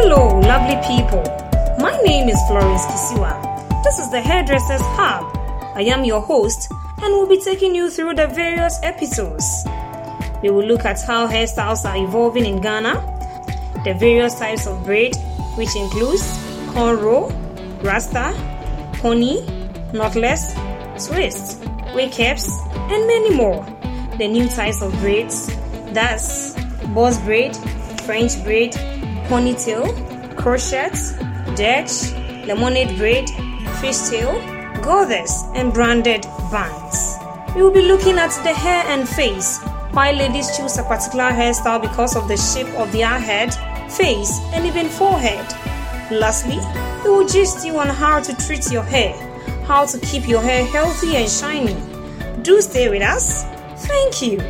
Hello, lovely people. My name is Florence Kisiwa. This is the Hairdressers Hub. I am your host and will be taking you through the various episodes. We will look at how hairstyles are evolving in Ghana, the various types of braid, which includes cornrow, rasta, pony, knotless, twist, wig caps, and many more. The new types of braids, that's box braid, French braid, ponytail, crochet, Dutch, lemonade braid, fishtail, goddess, and branded bands. We will be looking at the hair and face. Why ladies choose a particular hairstyle because of the shape of their head, face, and even forehead. Lastly, we will gist you on how to treat your hair, how to keep your hair healthy and shiny. Do stay with us. Thank you.